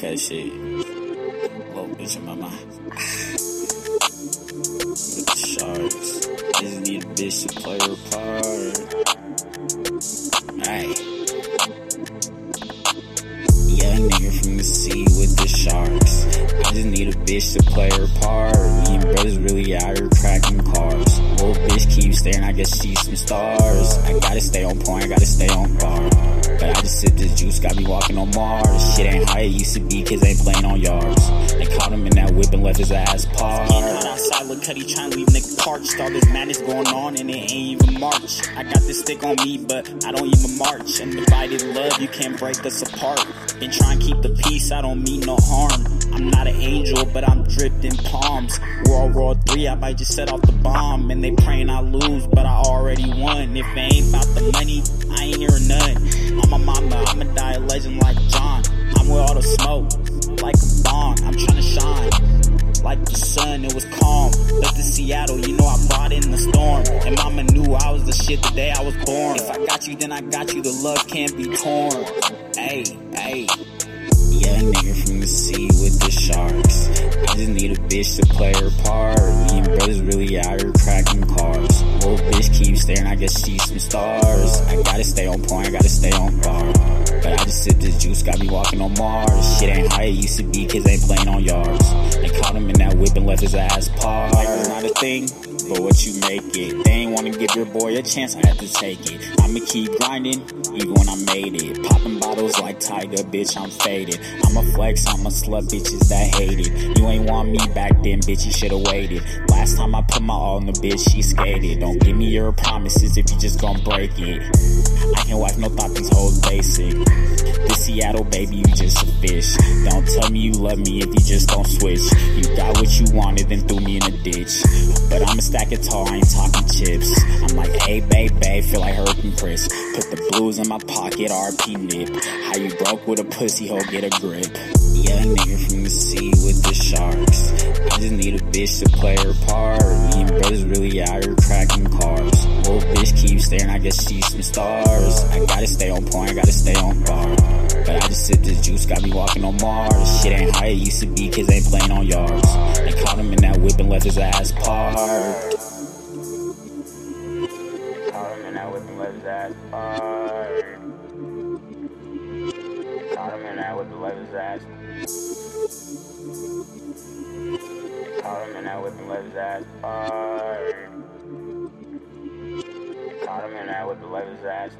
that shit. Little bitch in my mind. With the sharks. Just need a bitch to play her part. Hey. Young nigga from the sea with the sharks. I just need a bitch to play her part. Me and brothers really out here cracking cars. Little bitch keep staring, I guess she's some stars. I gotta stay on point, I gotta stay on bar. I just sip this juice, got me walking on Mars. Shit ain't how it used to be, kids ain't playing on yards. They caught him in that whip and left his ass parked. outside, look Cuddy trying to leave nigga parched. All this madness going on and it ain't even March. I got this stick on me, but I don't even march. And Undivided love, you can't break us apart. Been trying to keep the peace, I don't mean no harm. I'm not an angel, but I'm dripped in palms. World War Three, I might just set off the bomb. And they praying I lose, but I already won. If it ain't about the money, I ain't hearing none. I'm a mama, I'ma die a legend like John. I'm with all the smoke, like a bond. I'm trying to shine. Like the sun, it was calm. Left to Seattle, you know I brought in the storm. And mama knew I was the shit the day I was born. If I got you, then I got you. The love can't be torn. Hey, hey. Young nigga from the sea with the sharks. I just need a bitch to play her part. Me and brothers really out here cracking cars. Staring, I guess she's some stars. I gotta stay on point, I gotta stay on bar. But I just sip this juice, got me walking on Mars. Shit ain't how it used to be, kids ain't playing on yards. They caught him in that whip and left his ass. Like it's not a thing, but what you make it. They ain't wanna give your boy a chance, I had to take it. I'ma keep grinding, even when I made it. Popping bottles like Tiger, bitch, I'm faded. I'ma flex, I'ma slut bitches that hate it. You ain't want me back then, bitch, you should've waited. Last time I put my all in the bitch, she skated. Don't give me your promises if you just gon' break it. I can't wife no thought these hoes basic. This Seattle baby, you just a fish. Don't tell me you love me if you just don't switch. You got what you wanted, then threw me in a ditch. But I'ma stack it tall, I ain't talking chips. I'm like, hey, babe, babe, feel like Herb and Chris. Put the blues in my pocket, RP nip. How you broke with a pussy hoe, get a grip. Young nigga from the sea with the sharks. I just need a bitch to play her part. Me and brothers really out here cracking cars. Little bitch keep staring, I guess she's some stars. I gotta stay on point, I gotta stay on bar. But I just sip this juice, got me walking on Mars. Shit ain't how it used to be, kids ain't playing on yards. Caught him in that whip and left his ass parked. Caught him in that whip and left his ass him in that whip and left his ass. Caught him in that whip and left his ass him in that whip and left his ass.